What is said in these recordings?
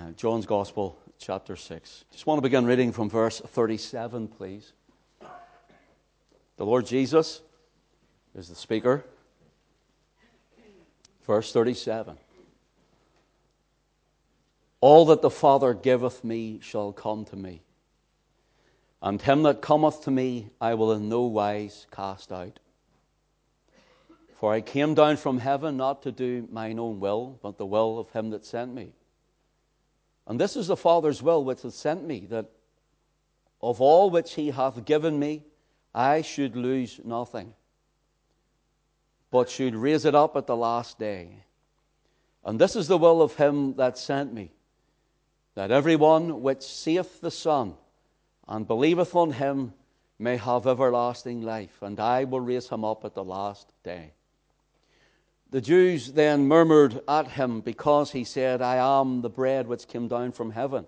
Uh, John's Gospel, chapter 6. Just want to begin reading from verse 37, please. The Lord Jesus is the speaker. Verse 37. All that the Father giveth me shall come to me, and him that cometh to me I will in no wise cast out. For I came down from heaven not to do mine own will, but the will of him that sent me. And this is the Father's will which hath sent me, that of all which he hath given me, I should lose nothing, but should raise it up at the last day. And this is the will of him that sent me, that every one which seeth the Son and believeth on him may have everlasting life, and I will raise him up at the last day. The Jews then murmured at him because he said, I am the bread which came down from heaven.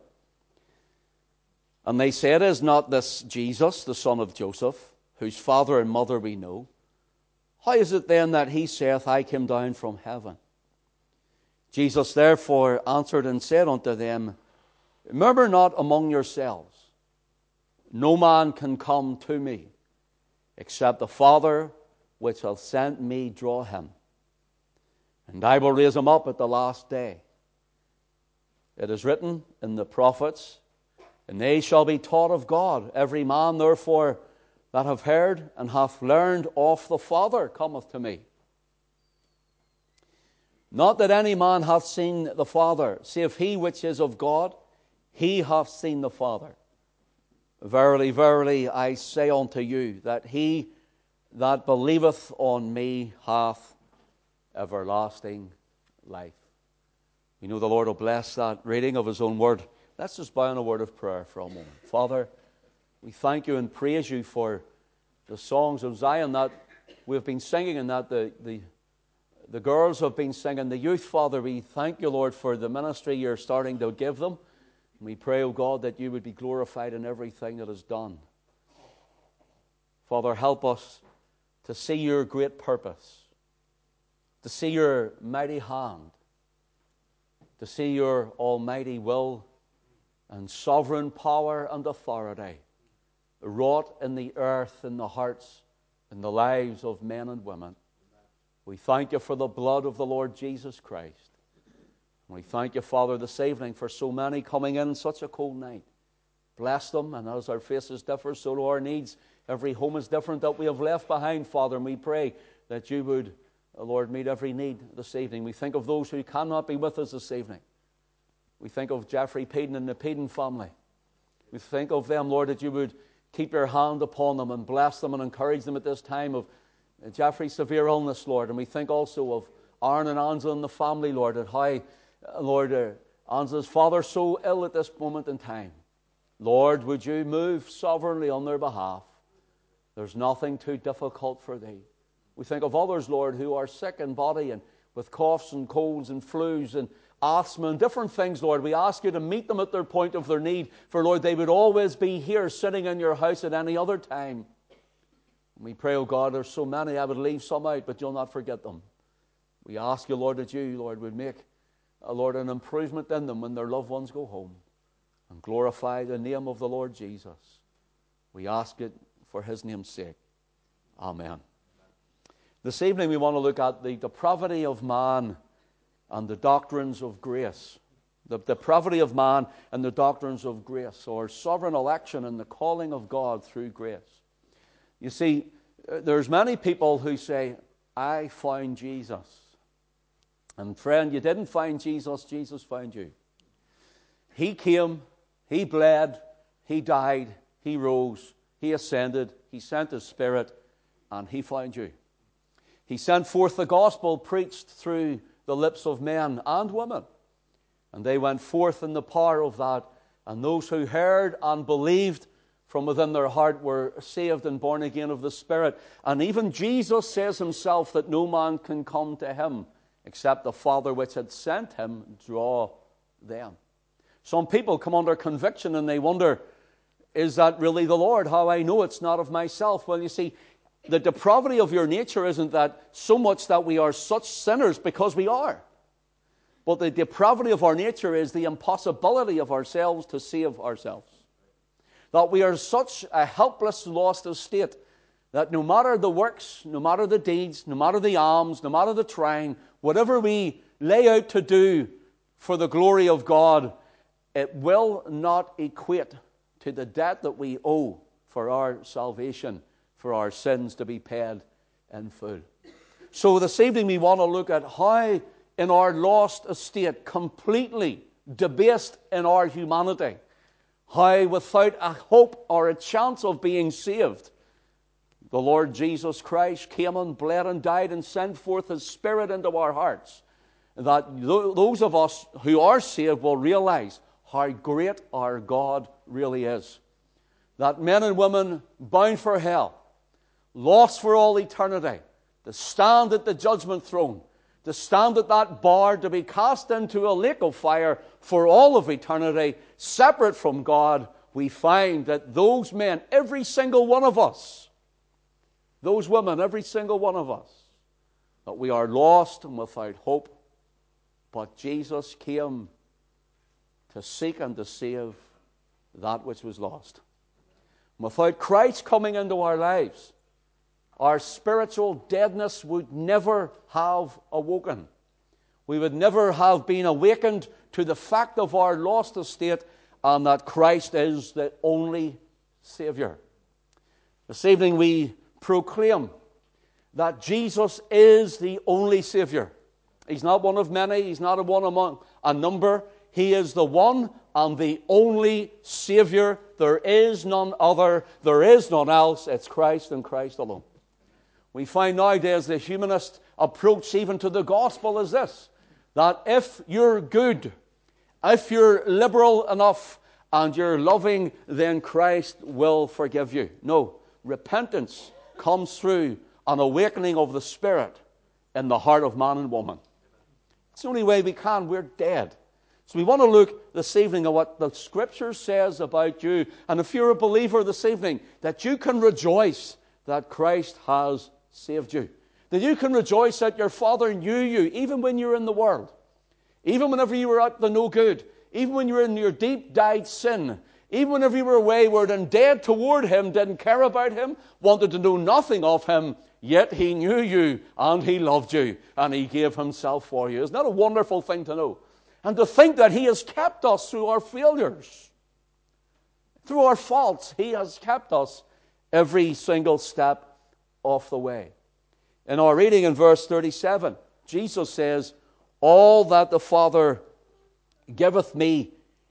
And they said, Is not this Jesus, the son of Joseph, whose father and mother we know? How is it then that he saith, I came down from heaven? Jesus therefore answered and said unto them, Murmur not among yourselves. No man can come to me except the Father which hath sent me draw him and I will raise him up at the last day. It is written in the prophets, and they shall be taught of God. Every man, therefore, that have heard and hath learned of the Father cometh to me. Not that any man hath seen the Father, save he which is of God, he hath seen the Father. Verily, verily, I say unto you, that he that believeth on me hath everlasting life. We know the Lord will bless that reading of His own word. Let's just bow in a word of prayer for a moment. Father, we thank you and praise you for the songs of Zion that we've been singing and that the, the, the girls have been singing. The youth, Father, we thank you, Lord, for the ministry you're starting to give them. And we pray, O oh God, that you would be glorified in everything that is done. Father, help us to see your great purpose to see your mighty hand, to see your almighty will and sovereign power and authority wrought in the earth, in the hearts, in the lives of men and women. We thank you for the blood of the Lord Jesus Christ. We thank you, Father, this evening for so many coming in such a cold night. Bless them, and as our faces differ, so do our needs. Every home is different that we have left behind, Father, and we pray that you would Lord, meet every need this evening. We think of those who cannot be with us this evening. We think of Jeffrey Peden and the Peden family. We think of them, Lord, that you would keep your hand upon them and bless them and encourage them at this time of Jeffrey's severe illness, Lord. And we think also of Aaron and Ansel and the family, Lord, and how, Lord, uh, Ansel's father so ill at this moment in time. Lord, would you move sovereignly on their behalf? There's nothing too difficult for thee. We think of others, Lord, who are sick in body and with coughs and colds and flus and asthma and different things, Lord. We ask you to meet them at their point of their need, for, Lord, they would always be here sitting in your house at any other time. We pray, oh God, there's so many, I would leave some out, but you'll not forget them. We ask you, Lord, that you, Lord, would make, uh, Lord, an improvement in them when their loved ones go home and glorify the name of the Lord Jesus. We ask it for his name's sake. Amen. This evening we want to look at the depravity of man and the doctrines of grace. The depravity of man and the doctrines of grace, or sovereign election and the calling of God through grace. You see, uh, there's many people who say, I found Jesus. And friend, you didn't find Jesus, Jesus found you. He came, He bled, He died, He rose, He ascended, He sent His Spirit, and He found you. He sent forth the gospel preached through the lips of men and women. And they went forth in the power of that. And those who heard and believed from within their heart were saved and born again of the Spirit. And even Jesus says himself that no man can come to him except the Father which had sent him draw them. Some people come under conviction and they wonder, is that really the Lord? How I know it's not of myself? Well, you see, the depravity of your nature isn't that so much that we are such sinners because we are. But the depravity of our nature is the impossibility of ourselves to save ourselves. That we are such a helpless, lost estate that no matter the works, no matter the deeds, no matter the alms, no matter the trying, whatever we lay out to do for the glory of God, it will not equate to the debt that we owe for our salvation, for our sins to be paid in full. So this evening we want to look at how in our lost estate, completely debased in our humanity, how without a hope or a chance of being saved, the Lord Jesus Christ came and bled and died and sent forth His Spirit into our hearts. That those of us who are saved will realize how great our God really is. That men and women bound for hell, lost for all eternity, to stand at the judgment throne, to stand at that bar, to be cast into a lake of fire for all of eternity, separate from God, we find that those men, every single one of us, those women, every single one of us, that we are lost and without hope. But Jesus came to seek and to save that which was lost. Without Christ coming into our lives, our spiritual deadness would never have awoken. We would never have been awakened to the fact of our lost estate and that Christ is the only Savior. This evening we proclaim that Jesus is the only Savior. He's not one of many, He's not a one among a number. He is the one and the only Savior. There is none other, there is none else. It's Christ and Christ alone. We find nowadays the humanist approach even to the gospel is this that if you're good, if you're liberal enough, and you're loving, then Christ will forgive you. No, repentance comes through an awakening of the Spirit in the heart of man and woman. It's the only way we can. We're dead. So we want to look this evening at what the Scripture says about you. And if you're a believer this evening, that you can rejoice that Christ has saved you. That you can rejoice that your Father knew you even when you were in the world. Even whenever you were up the no good. Even when you were in your deep dyed sin. Even whenever you were wayward and dead toward Him, didn't care about Him, wanted to know nothing of Him, yet He knew you and He loved you and He gave Himself for you. Isn't that a wonderful thing to know? And to think that He has kept us through our failures, through our faults, He has kept us every single step off the way. In our reading in verse 37, Jesus says, All that the Father giveth me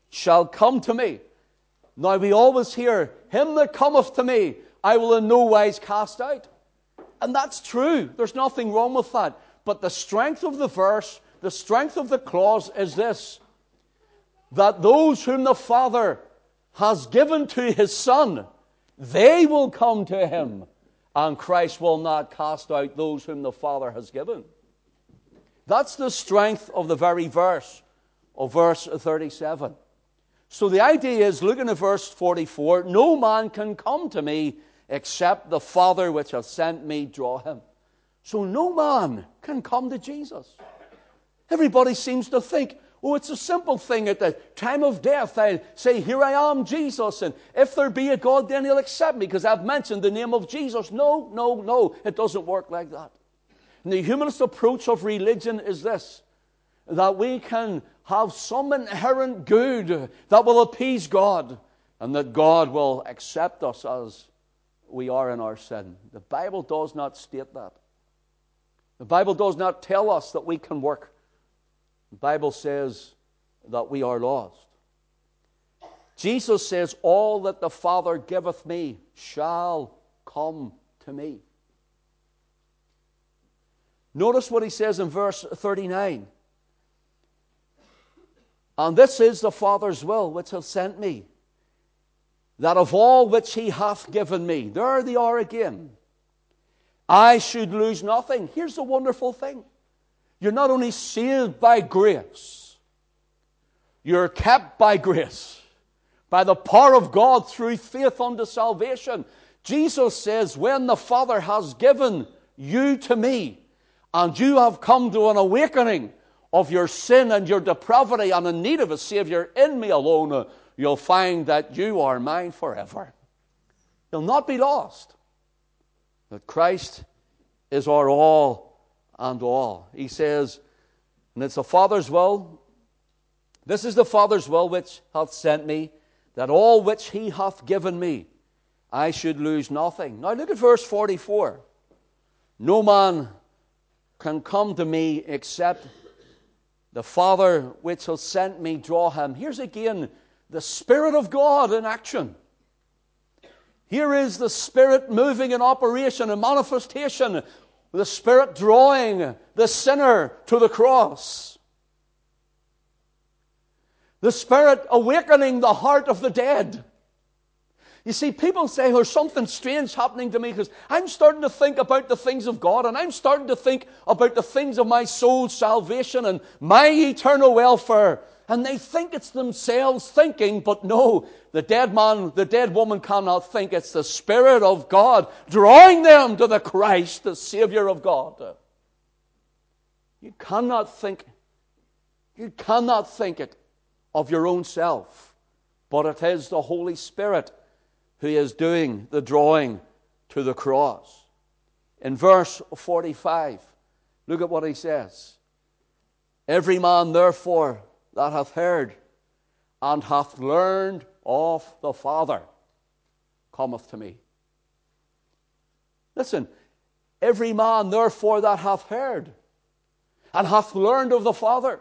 shall come to me. Now we always hear, Him that cometh to me, I will in no wise cast out. And that's true. There's nothing wrong with that. But the strength of the verse, the strength of the clause is this that those whom the Father has given to His Son, they will come to Him and Christ will not cast out those whom the Father has given. That's the strength of the very verse, of verse 37. So the idea is, looking at verse 44, no man can come to me except the Father which hath sent me draw him. So no man can come to Jesus. Everybody seems to think, Oh, it's a simple thing. At the time of death, I'll say, Here I am, Jesus. And if there be a God, then he'll accept me because I've mentioned the name of Jesus. No, no, no. It doesn't work like that. And the humanist approach of religion is this that we can have some inherent good that will appease God and that God will accept us as we are in our sin. The Bible does not state that. The Bible does not tell us that we can work. Bible says that we are lost. Jesus says, All that the Father giveth me shall come to me. Notice what he says in verse 39. And this is the Father's will which hath sent me, that of all which he hath given me, there they are again, I should lose nothing. Here's the wonderful thing you're not only saved by grace, you're kept by grace, by the power of God through faith unto salvation. Jesus says, When the Father has given you to me, and you have come to an awakening of your sin and your depravity and in need of a Savior in me alone, you'll find that you are mine forever. You'll not be lost. That Christ is our all and all. He says, and it's the Father's will. This is the Father's will which hath sent me, that all which he hath given me, I should lose nothing. Now look at verse 44. No man can come to me except the Father which has sent me draw him. Here's again the Spirit of God in action. Here is the Spirit moving in operation and manifestation, the Spirit drawing the sinner to the cross. The Spirit awakening the heart of the dead. You see, people say oh, there's something strange happening to me because I'm starting to think about the things of God and I'm starting to think about the things of my soul's salvation and my eternal welfare. And they think it's themselves thinking, but no, the dead man, the dead woman cannot think. It's the Spirit of God drawing them to the Christ, the Savior of God. You cannot think, you cannot think it of your own self, but it is the Holy Spirit who is doing the drawing to the cross. In verse 45, look at what he says. Every man, therefore, that hath heard and hath learned of the Father cometh to me. Listen, every man, therefore, that hath heard and hath learned of the Father.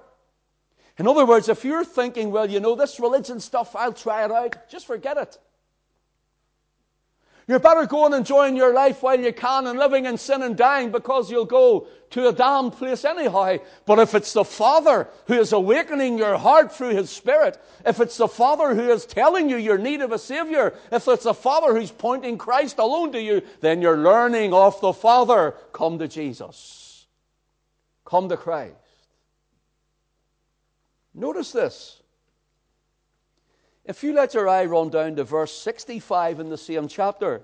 In other words, if you're thinking, well, you know, this religion stuff, I'll try it out, just forget it. You're better going and enjoying your life while you can and living in sin and dying because you'll go to a damned place anyhow. But if it's the Father who is awakening your heart through His Spirit, if it's the Father who is telling you your need of a Savior, if it's the Father who's pointing Christ alone to you, then you're learning of the Father. Come to Jesus. Come to Christ. Notice this. If you let your eye run down to verse 65 in the same chapter,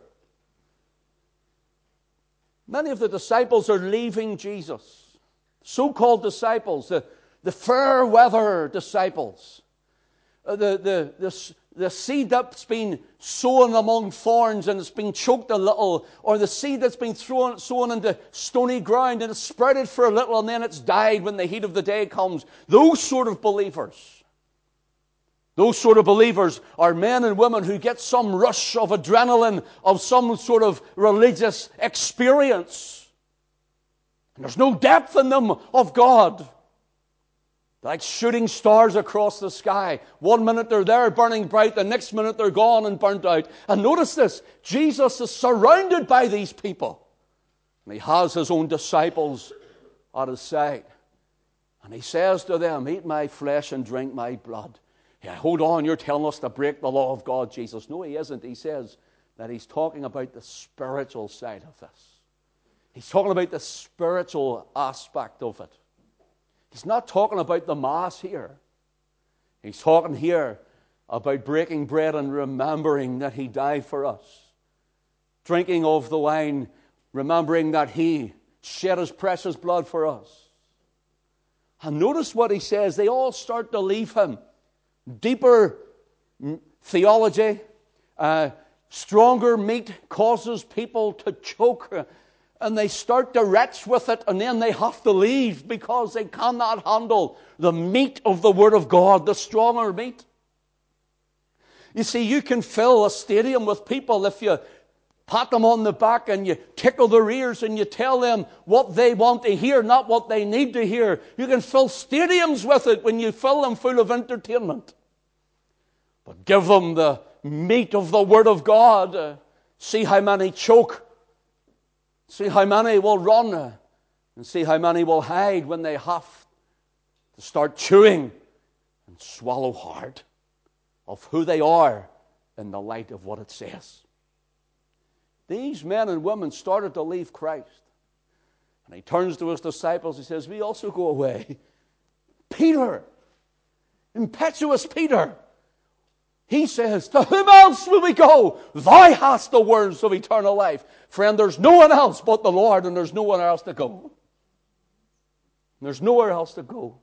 many of the disciples are leaving Jesus. So called disciples, the, the fair weather disciples, uh, the, the, the, the seed that's been sown among thorns and it's been choked a little, or the seed that's been thrown, sown into stony ground and it's sprouted for a little and then it's died when the heat of the day comes. Those sort of believers those sort of believers are men and women who get some rush of adrenaline, of some sort of religious experience. And there's no depth in them of God. Like shooting stars across the sky. One minute they're there burning bright, the next minute they're gone and burnt out. And notice this Jesus is surrounded by these people. And he has his own disciples at his side. And he says to them, Eat my flesh and drink my blood. Yeah, hold on, you're telling us to break the law of God, Jesus. No, he isn't. He says that he's talking about the spiritual side of this. He's talking about the spiritual aspect of it. He's not talking about the Mass here. He's talking here about breaking bread and remembering that he died for us. Drinking of the wine, remembering that he shed his precious blood for us. And notice what he says. They all start to leave him deeper theology, uh, stronger meat causes people to choke uh, and they start to retch with it and then they have to leave because they cannot handle the meat of the Word of God, the stronger meat. You see, you can fill a stadium with people if you pat them on the back and you tickle their ears and you tell them what they want to hear, not what they need to hear. You can fill stadiums with it when you fill them full of entertainment. But give them the meat of the Word of God. Uh, see how many choke. See how many will run. Uh, and see how many will hide when they have to start chewing and swallow hard of who they are in the light of what it says. These men and women started to leave Christ. And he turns to his disciples. He says, We also go away. Peter, impetuous Peter, he says, To whom else will we go? Thou hast the words of eternal life. Friend, there's no one else but the Lord, and there's no one else to go. There's nowhere else to go.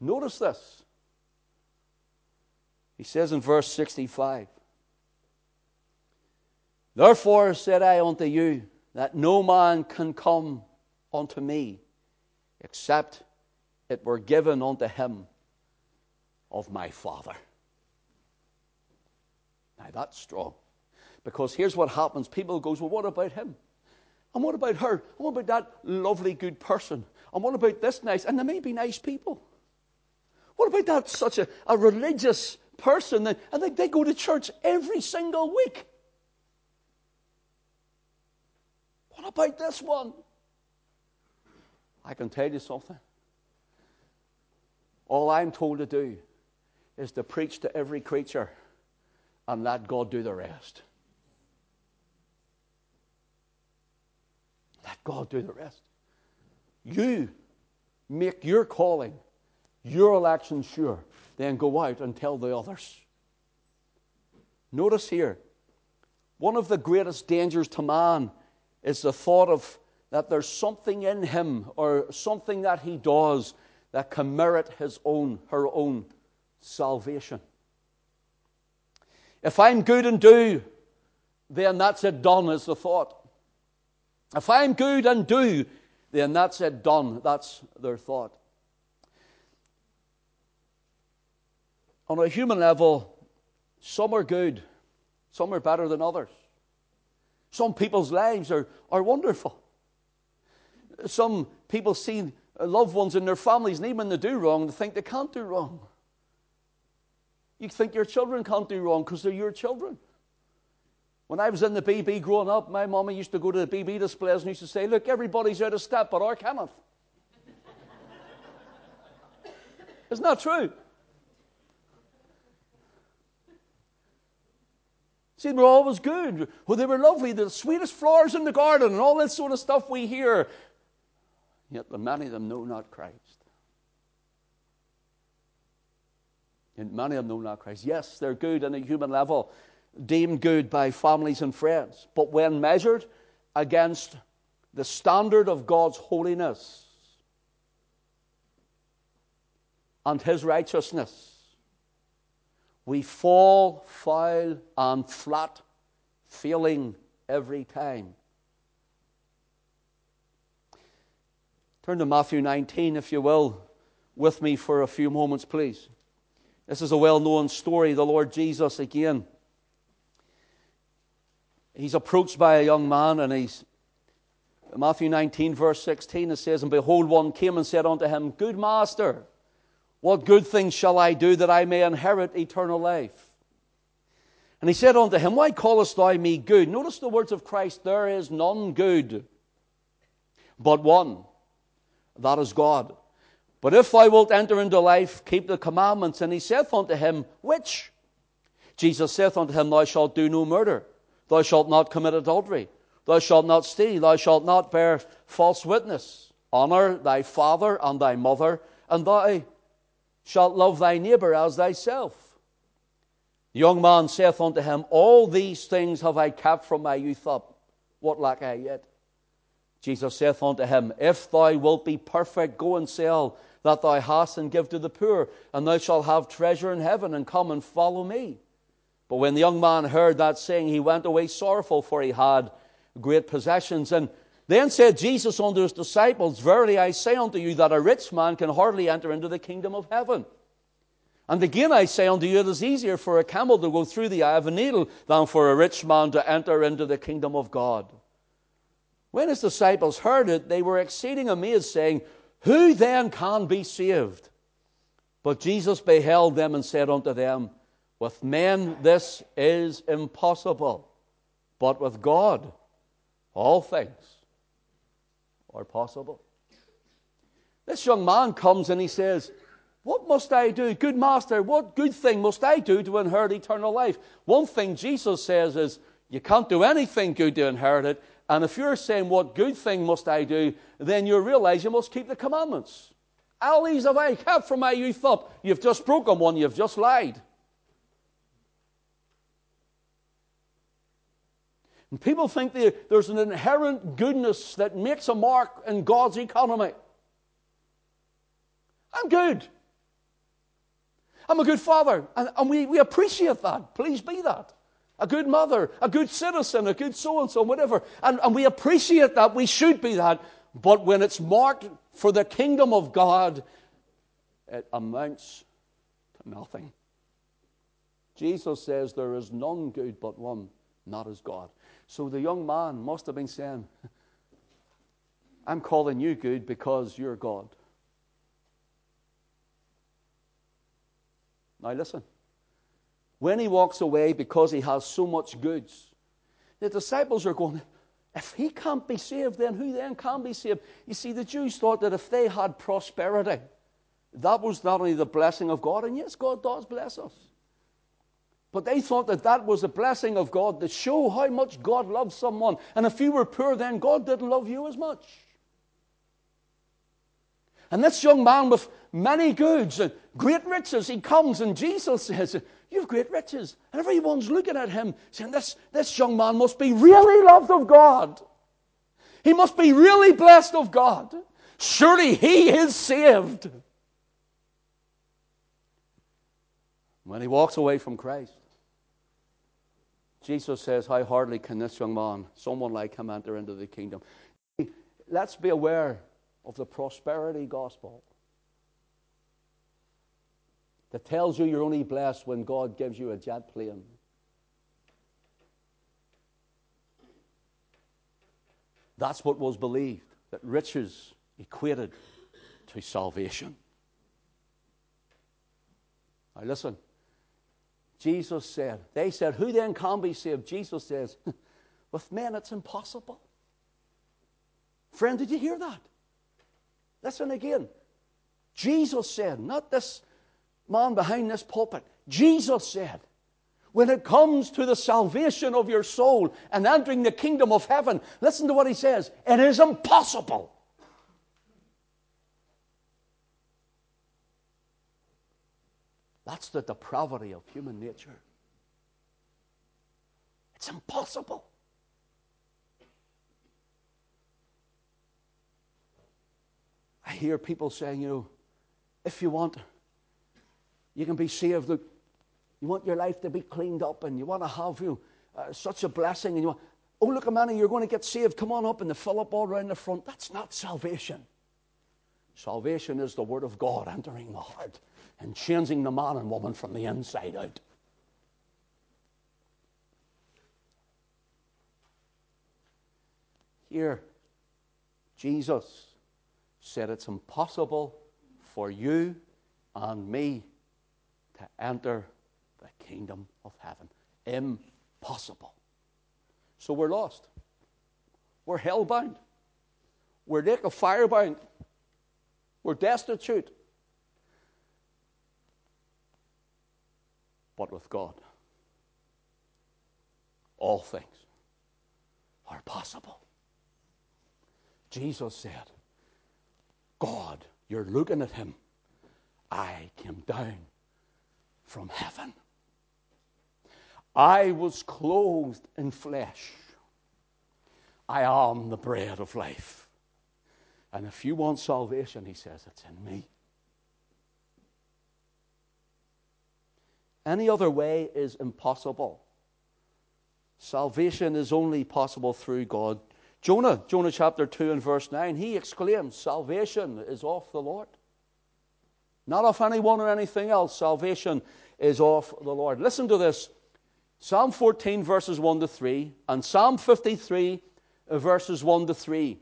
Notice this. He says in verse 65 Therefore said I unto you, that no man can come unto me except it were given unto him of my Father. Now that's strong. Because here's what happens people goes, Well, what about him? And what about her? And what about that lovely, good person? And what about this nice? And they may be nice people. What about that such a, a religious person? That, and they, they go to church every single week. What about this one? I can tell you something. All I'm told to do is to preach to every creature and let God do the rest. Let God do the rest. You make your calling your election sure, then go out and tell the others. Notice here, one of the greatest dangers to man is the thought of that there's something in him or something that he does that can merit his own, her own salvation. If I'm good and do, then that's it done, is the thought. If I'm good and do, then that's it done. That's their thought. On a human level, some are good, some are better than others. Some people's lives are, are wonderful. Some people see loved ones in their families, and even when they do wrong, they think they can't do wrong. You think your children can't do wrong because they're your children. When I was in the BB growing up, my mama used to go to the BB displays and used to say, Look, everybody's out of step but our Kenneth. Isn't that true? See, were always good. Well, they were lovely, the sweetest flowers in the garden, and all that sort of stuff we hear. Yet the many of them know not Christ. And many of them know not Christ. Yes, they're good on a human level, deemed good by families and friends. But when measured against the standard of God's holiness and His righteousness, we fall foul and flat, failing every time. Turn to Matthew 19, if you will, with me for a few moments, please. This is a well known story. The Lord Jesus, again, he's approached by a young man, and he's Matthew 19, verse 16, it says, And behold, one came and said unto him, Good master, what good things shall I do that I may inherit eternal life? And he said unto him, Why callest thou me good? Notice the words of Christ there is none good, but one, that is God. But if thou wilt enter into life, keep the commandments. And he saith unto him, Which? Jesus saith unto him, Thou shalt do no murder, thou shalt not commit adultery, thou shalt not steal, thou shalt not bear false witness. Honor thy father and thy mother, and thou shalt love thy neighbor as thyself. The young man saith unto him, All these things have I kept from my youth up. What lack I yet? Jesus saith unto him, If thou wilt be perfect, go and sell that thou hast and give to the poor, and thou shalt have treasure in heaven, and come and follow me. But when the young man heard that saying, he went away sorrowful, for he had great possessions. And then said Jesus unto his disciples, Verily I say unto you that a rich man can hardly enter into the kingdom of heaven. And again I say unto you, it is easier for a camel to go through the eye of a needle than for a rich man to enter into the kingdom of God. When his disciples heard it, they were exceeding amazed, saying, Who then can be saved? But Jesus beheld them and said unto them, With men this is impossible, but with God all things are possible. This young man comes and he says, What must I do? Good master, what good thing must I do to inherit eternal life? One thing Jesus says is, You can't do anything good to inherit it. And if you're saying, What good thing must I do? then you realize you must keep the commandments. All these have I kept from my youth up. You've just broken one, you've just lied. And people think there's an inherent goodness that makes a mark in God's economy. I'm good. I'm a good father, and, and we, we appreciate that. Please be that. A good mother, a good citizen, a good so and so, whatever. And, and we appreciate that. We should be that. But when it's marked for the kingdom of God, it amounts to nothing. Jesus says there is none good but one, not as God. So the young man must have been saying, I'm calling you good because you're God. Now listen. When he walks away because he has so much goods, the disciples are going, if he can't be saved, then who then can be saved? You see, the Jews thought that if they had prosperity, that was not only the blessing of God, and yes, God does bless us. But they thought that that was a blessing of God to show how much God loves someone. And if you were poor, then God didn't love you as much. And this young man with many goods and great riches, he comes and Jesus says, You have great riches. And everyone's looking at him saying, This, this young man must be really loved of God. He must be really blessed of God. Surely he is saved. When he walks away from Christ, Jesus says, How hardly can this young man, someone like him, enter into the kingdom? Let's be aware of the prosperity gospel that tells you you're only blessed when God gives you a jet plane. That's what was believed, that riches equated to salvation. Now, listen. Jesus said, they said, Who then can be saved? Jesus says, With men it's impossible. Friend, did you hear that? Listen again. Jesus said, not this man behind this pulpit. Jesus said, when it comes to the salvation of your soul and entering the kingdom of heaven, listen to what he says it is impossible. That's the depravity of human nature. It's impossible. I hear people saying, you know, if you want, you can be saved. Look, you want your life to be cleaned up and you want to have you uh, such a blessing and you want, oh, look, Amanda, you're going to get saved. Come on up and they fill up all around the front. That's not salvation. Salvation is the Word of God entering the heart and changing the man and woman from the inside out. Here, Jesus said it's impossible for you and me to enter the kingdom of heaven. Impossible. So we're lost. We're hellbound. We're lake of firebound. We're destitute. But with God, all things are possible. Jesus said, God, you're looking at him. I came down from heaven. I was clothed in flesh. I am the bread of life. And if you want salvation, he says, it's in me. Any other way is impossible. Salvation is only possible through God Jonah, Jonah chapter 2 and verse 9, he exclaims, Salvation is off the Lord. Not off anyone or anything else. Salvation is off the Lord. Listen to this Psalm 14, verses 1 to 3, and Psalm 53, verses 1 to 3.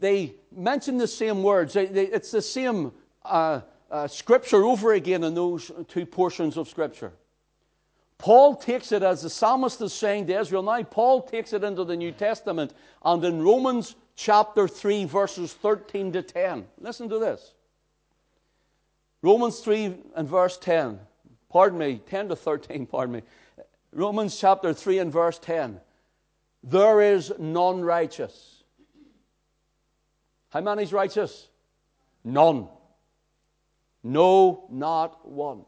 They mention the same words. They, they, it's the same uh, uh, scripture over again in those two portions of scripture. Paul takes it as the psalmist is saying to Israel. Now, Paul takes it into the New Testament and in Romans chapter 3, verses 13 to 10. Listen to this Romans 3 and verse 10. Pardon me, 10 to 13, pardon me. Romans chapter 3 and verse 10. There is none righteous. How many is righteous? None. No, not one.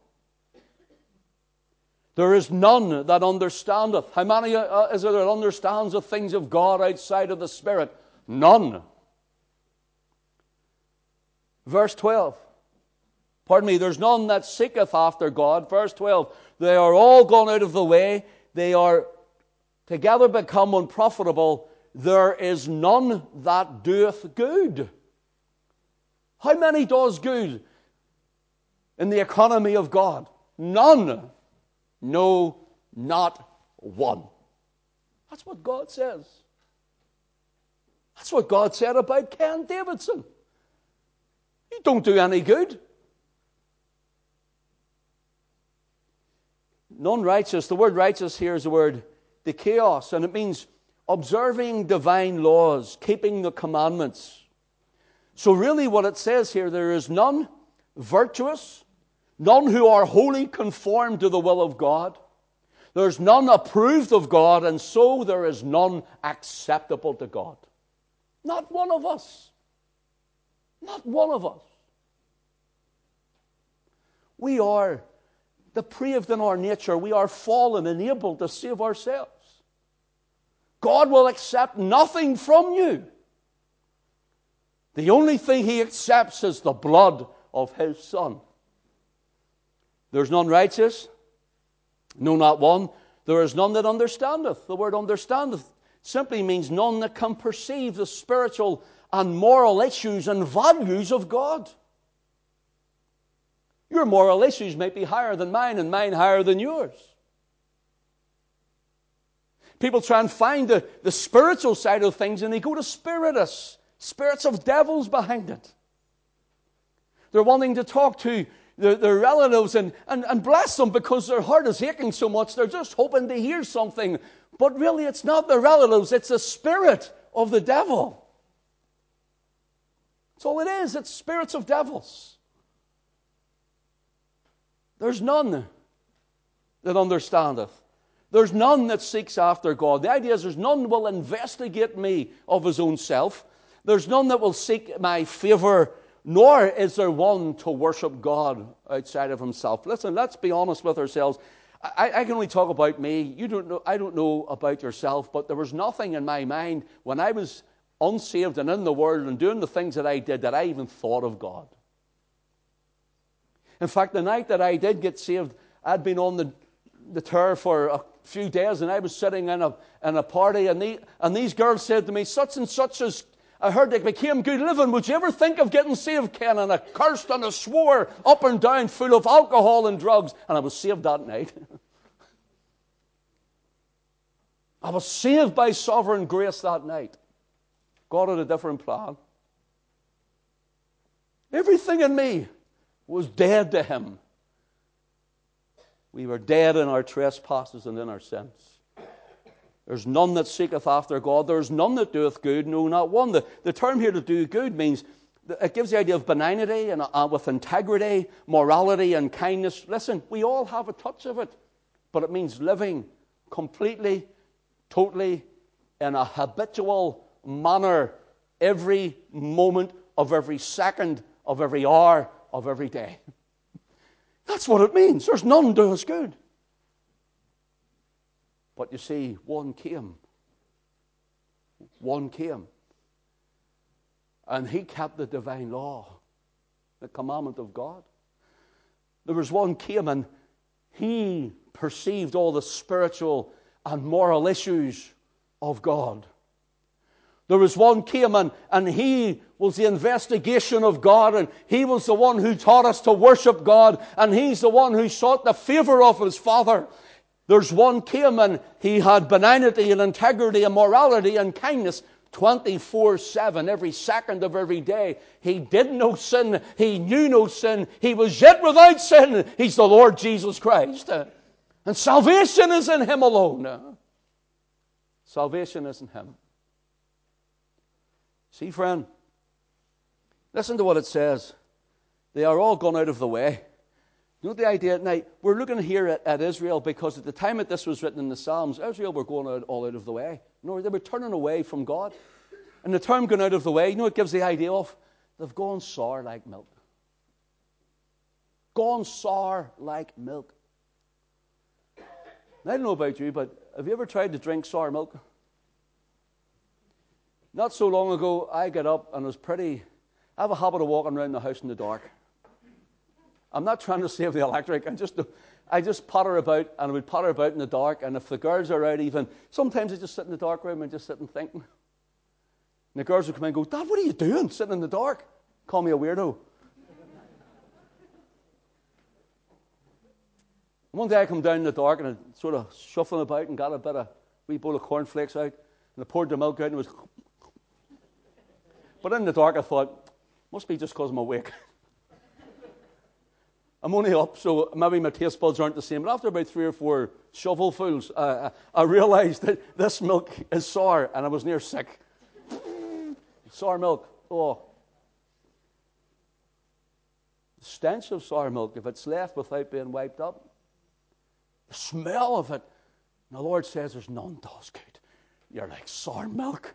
There is none that understandeth. How many uh, is there that understands the things of God outside of the Spirit? None. Verse 12. Pardon me, there's none that seeketh after God. Verse 12, they are all gone out of the way. They are together become unprofitable. There is none that doeth good. How many does good in the economy of God? None. No, not one. That's what God says. That's what God said about Ken Davidson. He don't do any good. Non righteous, the word righteous here is the word dikaios, and it means observing divine laws, keeping the commandments. So, really, what it says here there is none virtuous, none who are wholly conformed to the will of God. There's none approved of God, and so there is none acceptable to God. Not one of us. Not one of us. We are depraved in our nature. We are fallen and able to save ourselves. God will accept nothing from you. The only thing He accepts is the blood of His Son. There's none righteous, no, not one. There is none that understandeth. The word understandeth simply means none that can perceive the spiritual and moral issues and values of God. Your moral issues may be higher than mine, and mine higher than yours. People try and find the, the spiritual side of things, and they go to spiritists, spirits of devils behind it. They're wanting to talk to their, their relatives and, and, and bless them because their heart is aching so much. They're just hoping to hear something. But really, it's not the relatives, it's the spirit of the devil. That's all it is. It's spirits of devils. There's none that understandeth. There's none that seeks after God. The idea is there's none will investigate me of his own self. There's none that will seek my favor, nor is there one to worship God outside of himself. Listen, let's be honest with ourselves. I, I, can only talk about me. You don't know, I don't know about yourself, but there was nothing in my mind when I was unsaved and in the world and doing the things that I did that I even thought of God. In fact, the night that I did get saved, I'd been on the, the tour for a few days and I was sitting in a, in a party and, the, and these girls said to me, such and such as I heard they became good living. Would you ever think of getting saved, Ken? And I cursed and I swore up and down, full of alcohol and drugs. And I was saved that night. I was saved by sovereign grace that night. God had a different plan. Everything in me was dead to him. We were dead in our trespasses and in our sins. There's none that seeketh after God. There's none that doeth good, no, not one. The, the term here to do good means it gives the idea of benignity and uh, with integrity, morality, and kindness. Listen, we all have a touch of it, but it means living completely, totally, in a habitual manner every moment of every second of every hour of every day. That's what it means. There's none do us good. But you see, one came. One came. And he kept the divine law, the commandment of God. There was one came and he perceived all the spiritual and moral issues of God. There was one came and, he was the investigation of God, and he was the one who taught us to worship God, and he's the one who sought the favor of his Father. There's one came he had benignity and integrity and morality and kindness 24 7, every second of every day. He did no sin. He knew no sin. He was yet without sin. He's the Lord Jesus Christ. And salvation is in him alone. Salvation is in him. See, friend, listen to what it says. They are all gone out of the way. You know the idea? at night? we're looking here at, at, Israel because at the time that this was written in the Psalms, Israel were going out, all out of the way. Know, they were turning away from God. And the term going out of the way, you know, it gives the idea of they've gone sour like milk. Gone sour like milk. I don't know about you, but have you ever tried to drink sour milk? Not so long ago, I got up and was pretty. I have a habit of walking around the house in the dark. I'm not trying to save the electric. I just, I just potter about, and I would potter about in the dark. And if the girls are out, even sometimes I just sit in the dark room and just sit and think. And the girls would come in and go, Dad, what are you doing sitting in the dark? Call me a weirdo. One day I come down in the dark and I sort of shuffling about and got a bit of wee bowl of cornflakes out and I poured the milk out and it was. But in the dark I thought, must be just because I'm awake. I'm only up, so maybe my taste buds aren't the same. But after about three or four shovelfuls, uh, I realized that this milk is sour and I was near sick. sour milk. Oh. The stench of sour milk, if it's left without being wiped up, the smell of it. And the Lord says there's none does good. You're like sour milk.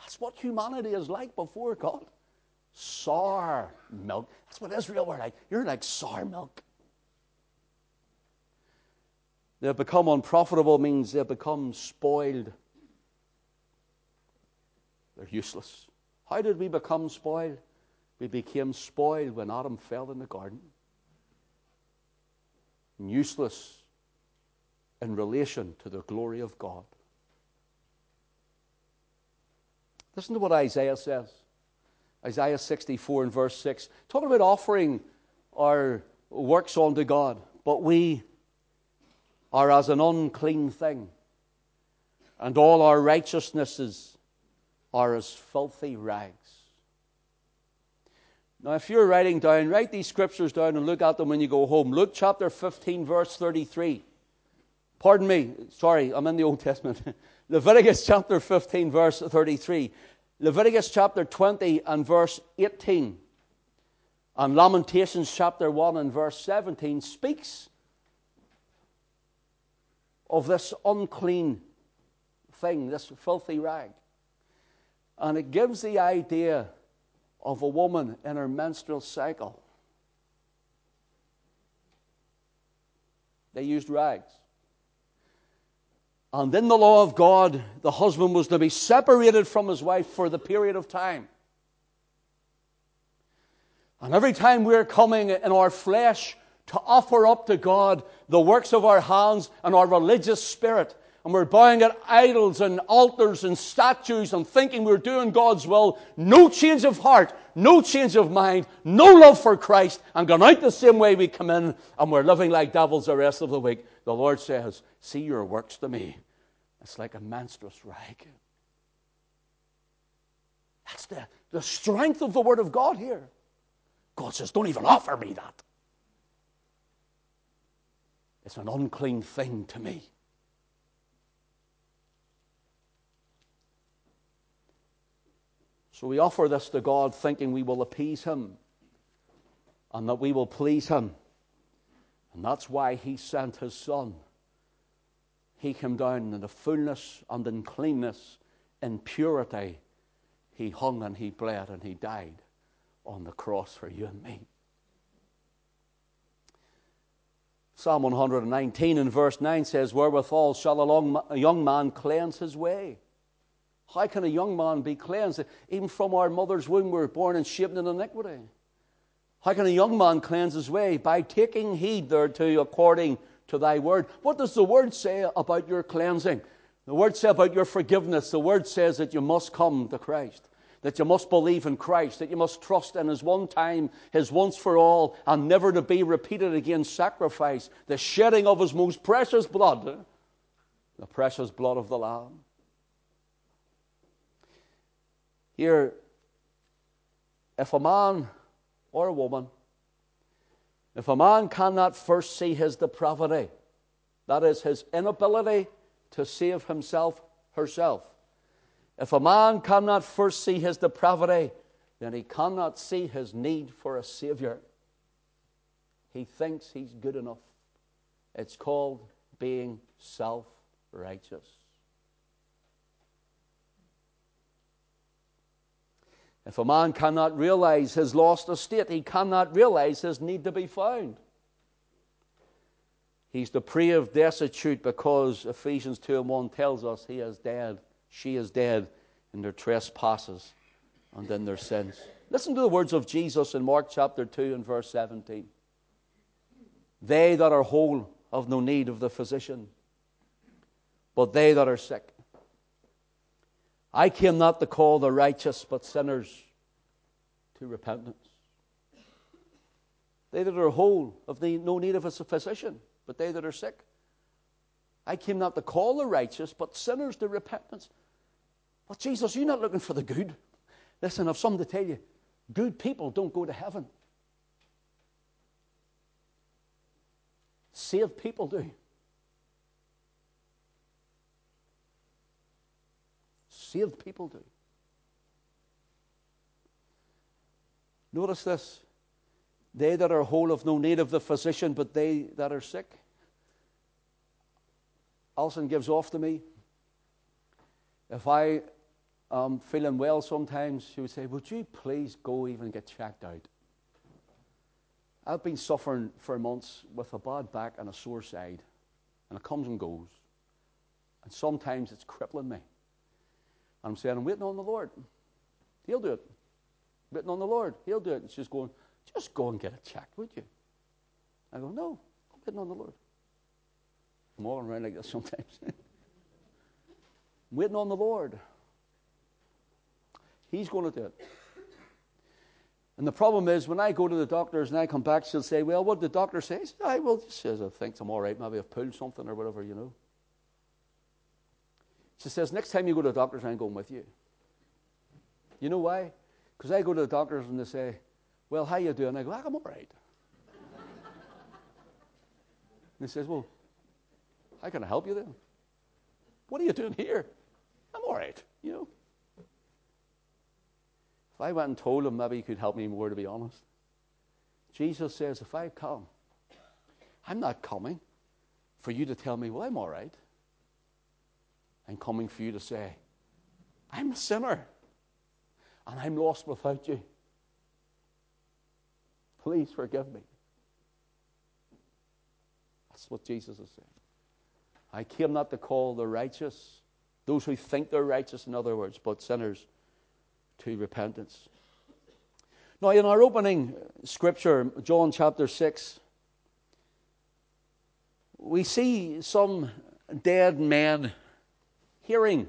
That's what humanity is like before God. Sour milk. That's what Israel were like. You're like sour milk. They've become unprofitable means they've become spoiled. They're useless. How did we become spoiled? We became spoiled when Adam fell in the garden and useless in relation to the glory of God. Listen to what Isaiah says. Isaiah 64 and verse 6. Talking about offering our works unto God, but we are as an unclean thing, and all our righteousnesses are as filthy rags. Now, if you're writing down, write these scriptures down and look at them when you go home. Luke chapter 15, verse 33. Pardon me, sorry, I'm in the Old Testament. Leviticus chapter 15, verse 33. Leviticus chapter 20 and verse 18. And Lamentations chapter 1 and verse 17 speaks of this unclean thing, this filthy rag. And it gives the idea of a woman in her menstrual cycle. They used rags. And in the law of God, the husband was to be separated from his wife for the period of time. And every time we're coming in our flesh to offer up to God the works of our hands and our religious spirit, and we're bowing at idols and altars and statues and thinking we're doing God's will, no change of heart, no change of mind, no love for Christ, and going out the same way we come in, and we're living like devils the rest of the week, the Lord says, See your works to me. It's like a monstrous rag. That's the, the strength of the Word of God here. God says, Don't even offer me that. It's an unclean thing to me. So we offer this to God thinking we will appease Him and that we will please Him. And that's why He sent His Son. He came down in the fullness and in cleanness, in purity. He hung and He bled and He died on the cross for you and me. Psalm 119 and verse 9 says, Wherewithal shall a, long, a young man cleanse his way? How can a young man be cleansed? Even from our mother's womb, we are born and shaped in iniquity. How can a young man cleanse his way? By taking heed thereto according to thy word. What does the word say about your cleansing? The word says about your forgiveness. The word says that you must come to Christ, that you must believe in Christ, that you must trust in his one time, his once for all, and never to be repeated again sacrifice, the shedding of his most precious blood, the precious blood of the Lamb. Here, if a man or a woman, if a man cannot first see his depravity, that is, his inability to save himself, herself, if a man cannot first see his depravity, then he cannot see his need for a Savior. He thinks he's good enough. It's called being self righteous. If a man cannot realize his lost estate, he cannot realize his need to be found. He's depraved, destitute, because Ephesians 2 and 1 tells us he is dead, she is dead in their trespasses and in their sins. Listen to the words of Jesus in Mark chapter 2 and verse 17. They that are whole have no need of the physician, but they that are sick. I came not to call the righteous, but sinners to repentance. They that are whole have no need of a physician, but they that are sick. I came not to call the righteous, but sinners to repentance. Well, Jesus, you're not looking for the good. Listen, I've something to tell you. Good people don't go to heaven. Saved people do. Saved people do. Notice this. They that are whole have no need of the physician, but they that are sick. Alison gives off to me. If I am feeling well sometimes, she would say, Would you please go even get checked out? I've been suffering for months with a bad back and a sore side, and it comes and goes. And sometimes it's crippling me. And I'm saying, I'm waiting on the Lord. He'll do it. Waiting on the Lord. He'll do it. And she's going, just go and get it checked, would you? I go, no, I'm waiting on the Lord. I'm walking around like this sometimes. I'm waiting on the Lord. He's going to do it. And the problem is, when I go to the doctors and I come back, she'll say, Well, what did the doctor say? I well, just says, I think I'm all right. Maybe I've pulled something or whatever, you know. She says, Next time you go to the doctors, I'm going with you. You know why? Because I go to the doctors and they say, Well, how you doing? I go, ah, I'm all right. and he says, Well, how can I help you then? What are you doing here? I'm all right, you know. If I went and told him, maybe he could help me more, to be honest. Jesus says, If I come, I'm not coming for you to tell me, Well, I'm all right. I'm coming for you to say, I'm a sinner and I'm lost without you. Please forgive me. That's what Jesus is saying. I came not to call the righteous, those who think they're righteous, in other words, but sinners to repentance. Now, in our opening scripture, John chapter 6, we see some dead men hearing.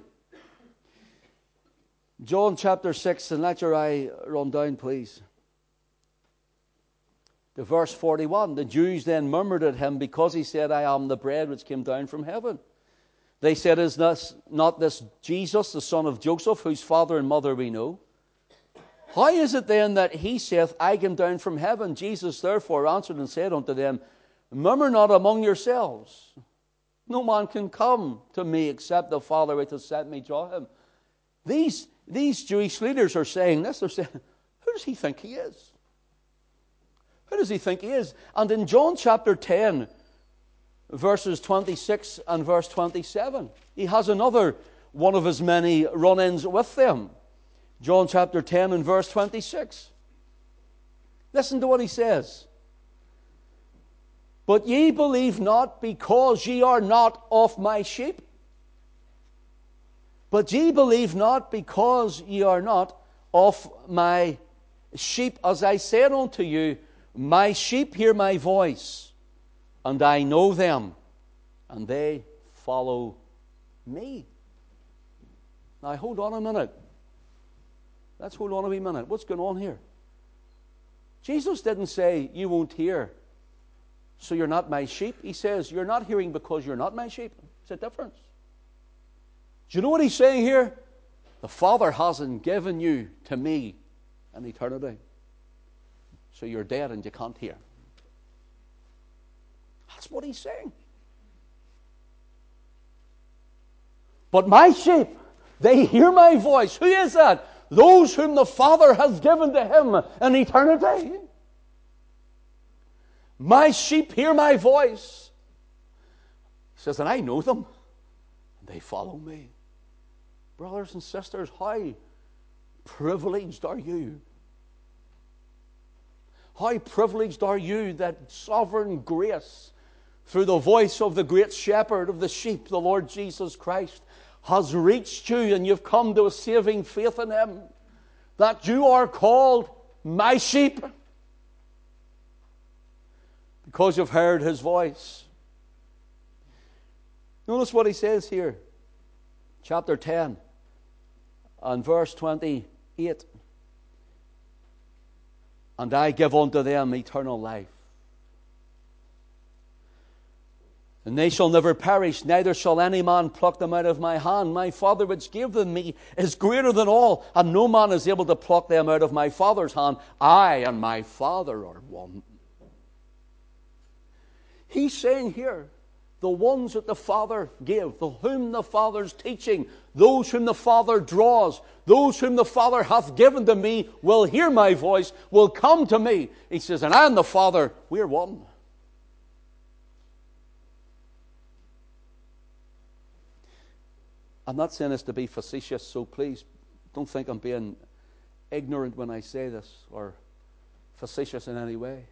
John chapter 6, and let your eye run down, please. The verse 41 The Jews then murmured at him because he said, I am the bread which came down from heaven. They said, Is this not this Jesus, the son of Joseph, whose father and mother we know? How is it then that he saith, I came down from heaven? Jesus therefore answered and said unto them, Murmur not among yourselves. No man can come to me except the Father which has sent me draw him. These, these Jewish leaders are saying this. They're saying, Who does he think he is? Who does he think he is? And in John chapter 10, verses 26 and verse 27, he has another one of his many run ins with them. John chapter 10 and verse 26. Listen to what he says. But ye believe not because ye are not of my sheep. But ye believe not because ye are not of my sheep. As I said unto you, my sheep hear my voice, and I know them, and they follow me. Now hold on a minute. Let's hold on a wee minute. What's going on here? Jesus didn't say, You won't hear so you're not my sheep. He says, You're not hearing because you're not my sheep. It's a difference. Do you know what he's saying here? The Father hasn't given you to me an eternity. So you're dead and you can't hear. That's what he's saying. But my sheep, they hear my voice. Who is that? Those whom the Father has given to him an eternity. My sheep hear my voice. He says, and I know them, and they follow me. Brothers and sisters, how privileged are you? How privileged are you that sovereign grace, through the voice of the great shepherd of the sheep, the Lord Jesus Christ, has reached you and you've come to a saving faith in Him. that you are called my sheep because you've heard his voice. Notice what he says here, chapter 10 and verse 28. And I give unto them eternal life. And they shall never perish, neither shall any man pluck them out of my hand. My Father which gave them me is greater than all, and no man is able to pluck them out of my Father's hand. I and my Father are one. He's saying here, the ones that the Father gave, the whom the Father's teaching, those whom the Father draws, those whom the Father hath given to me will hear my voice, will come to me. He says, and I and the Father, we're one. I'm not saying this to be facetious, so please don't think I'm being ignorant when I say this or facetious in any way.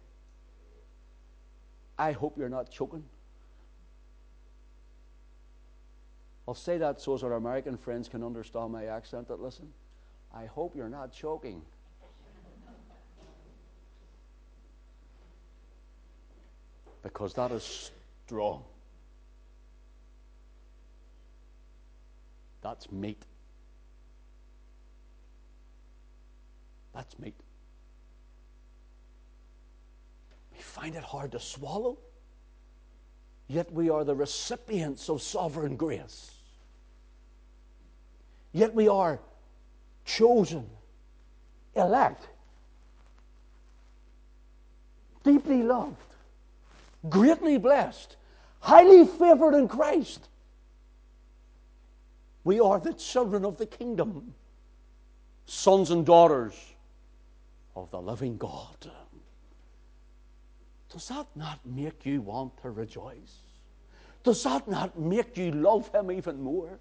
I hope you're not choking. I'll say that so as our American friends can understand my accent that listen. I hope you're not choking. because that is strong. That's meat. That's meat. We find it hard to swallow, yet we are the recipients of sovereign grace. Yet we are chosen, elect, deeply loved, greatly blessed, highly favored in Christ. We are the children of the kingdom, sons and daughters of the living God. Does that not make you want to rejoice? Does that not make you love Him even more?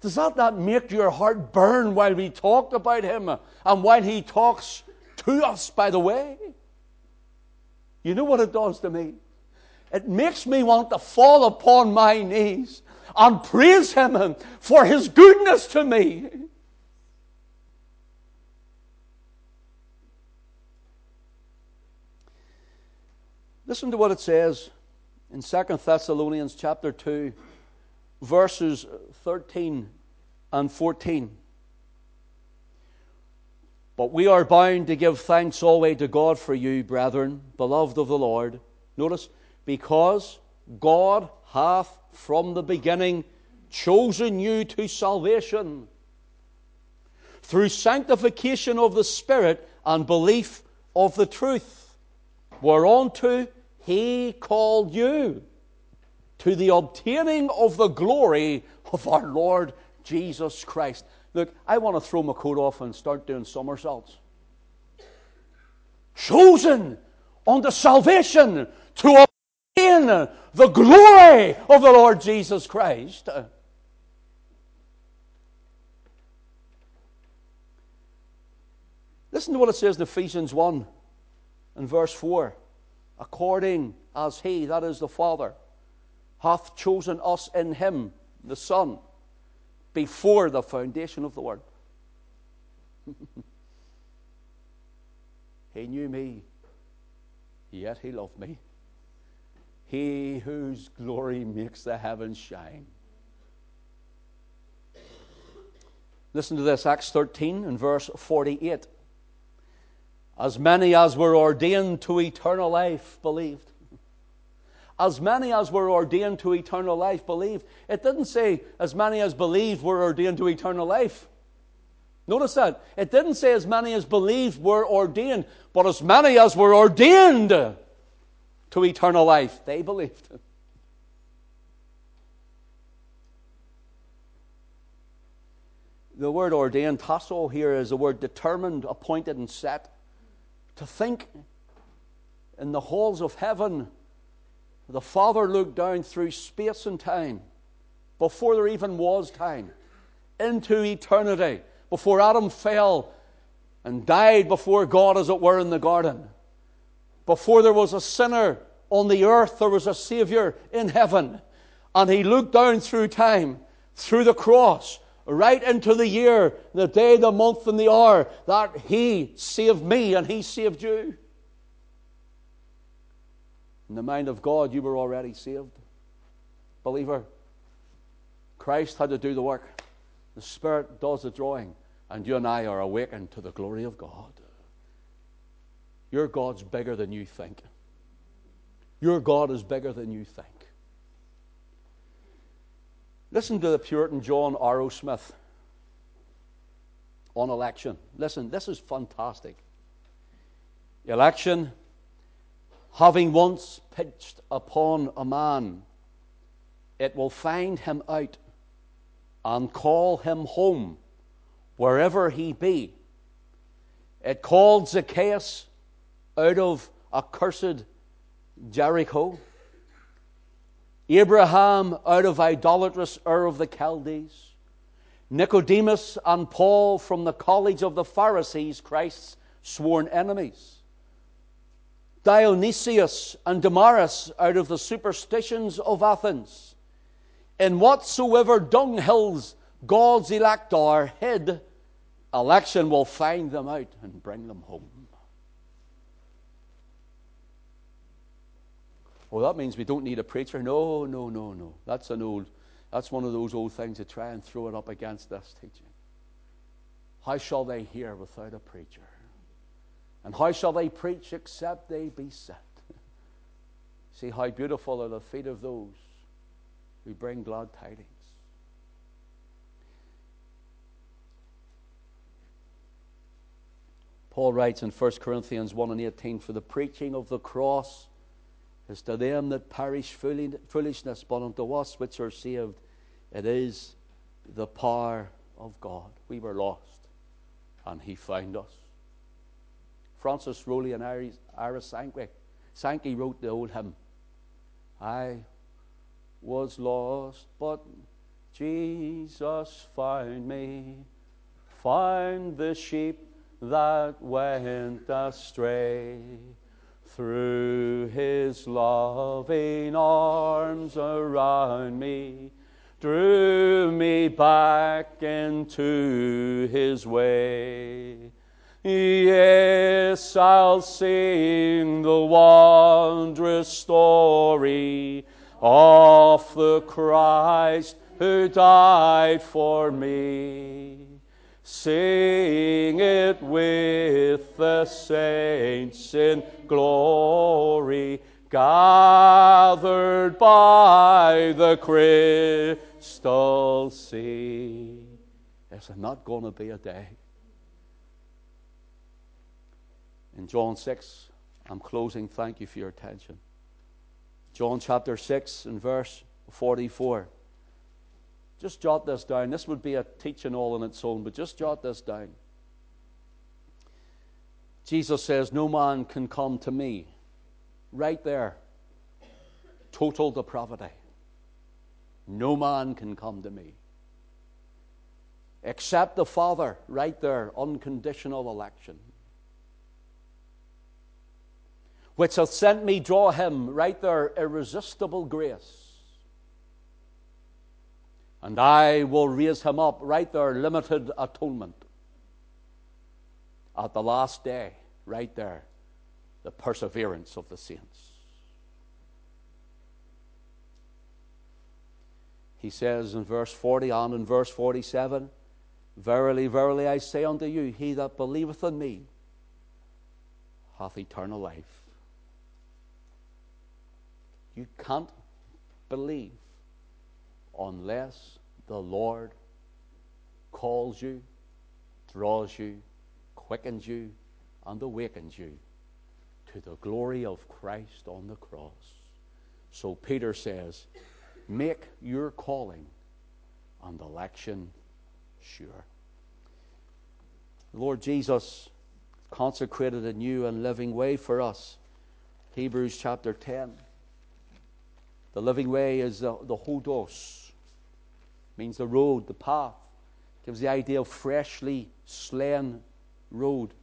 Does that not make your heart burn while we talk about Him and while He talks to us, by the way? You know what it does to me? It makes me want to fall upon my knees and praise Him for His goodness to me. Listen to what it says in 2 Thessalonians chapter 2, verses 13 and 14. But we are bound to give thanks always to God for you, brethren, beloved of the Lord. Notice, because God hath from the beginning chosen you to salvation through sanctification of the Spirit and belief of the truth, whereunto he called you to the obtaining of the glory of our Lord Jesus Christ. Look, I want to throw my coat off and start doing somersaults. Chosen unto salvation to obtain the glory of the Lord Jesus Christ. Listen to what it says in Ephesians 1 and verse 4. According as He, that is the Father, hath chosen us in Him, the Son, before the foundation of the world. he knew me, yet He loved me. He whose glory makes the heavens shine. Listen to this, Acts 13 and verse 48. As many as were ordained to eternal life believed. As many as were ordained to eternal life believed. It didn't say as many as believed were ordained to eternal life. Notice that. It didn't say as many as believed were ordained, but as many as were ordained to eternal life. They believed. The word ordained, tasso, here is the word determined, appointed, and set. To think in the halls of heaven, the Father looked down through space and time, before there even was time, into eternity, before Adam fell and died before God, as it were, in the garden before there was a sinner on the earth, there was a Savior in heaven. And he looked down through time, through the cross, right into the year, the day, the month, and the hour that He saved me and He saved you. In the mind of God, you were already saved. Believer, Christ had to do the work. The Spirit does the drawing, and you and I are awakened to the glory of God. Your God's bigger than you think. Your God is bigger than you think. Listen to the Puritan John Arrowsmith on election. Listen, this is fantastic. Election, having once pitched upon a man, it will find him out and call him home wherever he be. It called Zacchaeus out of accursed Jericho. Abraham out of idolatrous Ur of the Chaldees, Nicodemus and Paul from the college of the Pharisees, Christ's sworn enemies, Dionysius and Damaris out of the superstitions of Athens. In whatsoever dunghills God's elect are hid, election will find them out and bring them home. Well, that means we don't need a preacher. No, no, no, no. That's an old, that's one of those old things to try and throw it up against this teaching. How shall they hear without a preacher? And how shall they preach except they be sent? See how beautiful are the feet of those who bring glad tidings. Paul writes in 1 Corinthians 1 and 18 For the preaching of the cross is to them that perish foolishness, but unto us which are saved, it is the power of God. We were lost, and He found us. Francis Rowley and Ira Sankey, Sankey wrote the old hymn I was lost, but Jesus found me, found the sheep that went astray threw his loving arms around me, drew me back into his way. Yes, I'll sing the wondrous story of the Christ who died for me. Sing it with the saints in glory, gathered by the crystal sea. Is not going to be a day? In John 6, I'm closing. Thank you for your attention. John chapter 6 and verse 44. Just jot this down. This would be a teaching all on its own, but just jot this down. Jesus says, No man can come to me. Right there. Total depravity. No man can come to me. Except the Father, right there, unconditional election. Which hath sent me, draw him, right there, irresistible grace and I will raise him up right there, limited atonement. At the last day, right there, the perseverance of the saints. He says in verse 40 and in verse 47 Verily, verily, I say unto you, he that believeth in me hath eternal life. You can't believe unless the Lord calls you, draws you, quickens you, and awakens you to the glory of Christ on the cross. So Peter says, Make your calling and election sure. The Lord Jesus consecrated a new and living way for us. Hebrews chapter 10. The living way is the, the hodos, means the road, the path. Gives the idea of freshly slain road,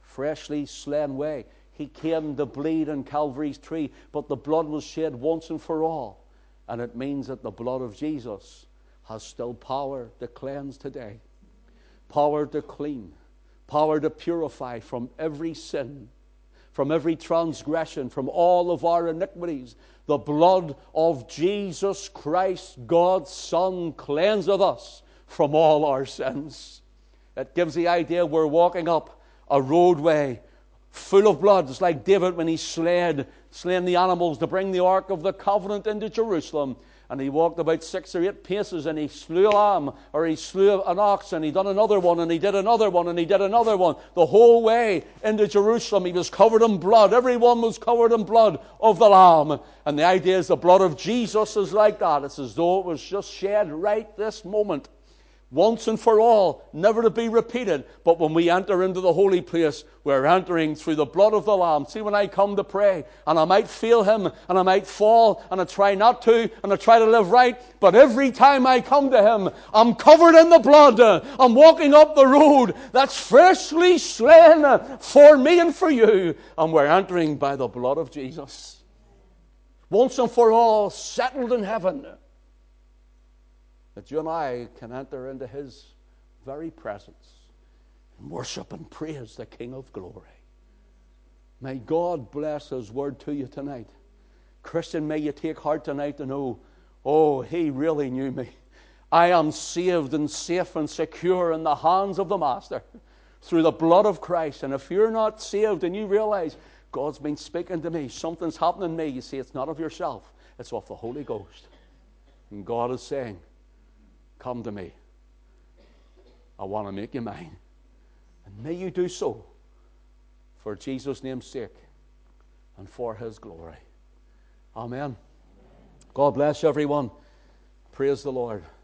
freshly slain way. He came to bleed on Calvary's tree, but the blood was shed once and for all. And it means that the blood of Jesus has still power to cleanse today, power to clean, power to purify from every sin, from every transgression, from all of our iniquities. The blood of Jesus Christ, God's Son, cleanseth us from all our sins. It gives the idea we're walking up a roadway full of blood. It's like David when he slayed, slain the animals to bring the Ark of the Covenant into Jerusalem. And he walked about six or eight paces and he slew a lamb or he slew an ox and he done another one and he did another one and he did another one. The whole way into Jerusalem he was covered in blood. Everyone was covered in blood of the lamb. And the idea is the blood of Jesus is like that. It's as though it was just shed right this moment once and for all, never to be repeated. But when we enter into the holy place, we're entering through the blood of the Lamb. See, when I come to pray, and I might feel Him, and I might fall, and I try not to, and I try to live right, but every time I come to Him, I'm covered in the blood. I'm walking up the road that's freshly slain for me and for you, and we're entering by the blood of Jesus. Once and for all, settled in heaven that you and I can enter into His very presence and worship and praise the King of glory. May God bless His word to you tonight. Christian, may you take heart tonight to know, oh, He really knew me. I am saved and safe and secure in the hands of the Master through the blood of Christ. And if you're not saved and you realize God's been speaking to me, something's happening to me, you see, it's not of yourself, it's of the Holy Ghost. And God is saying, Come to me. I want to make you mine. And may you do so for Jesus' name's sake and for his glory. Amen. God bless everyone. Praise the Lord.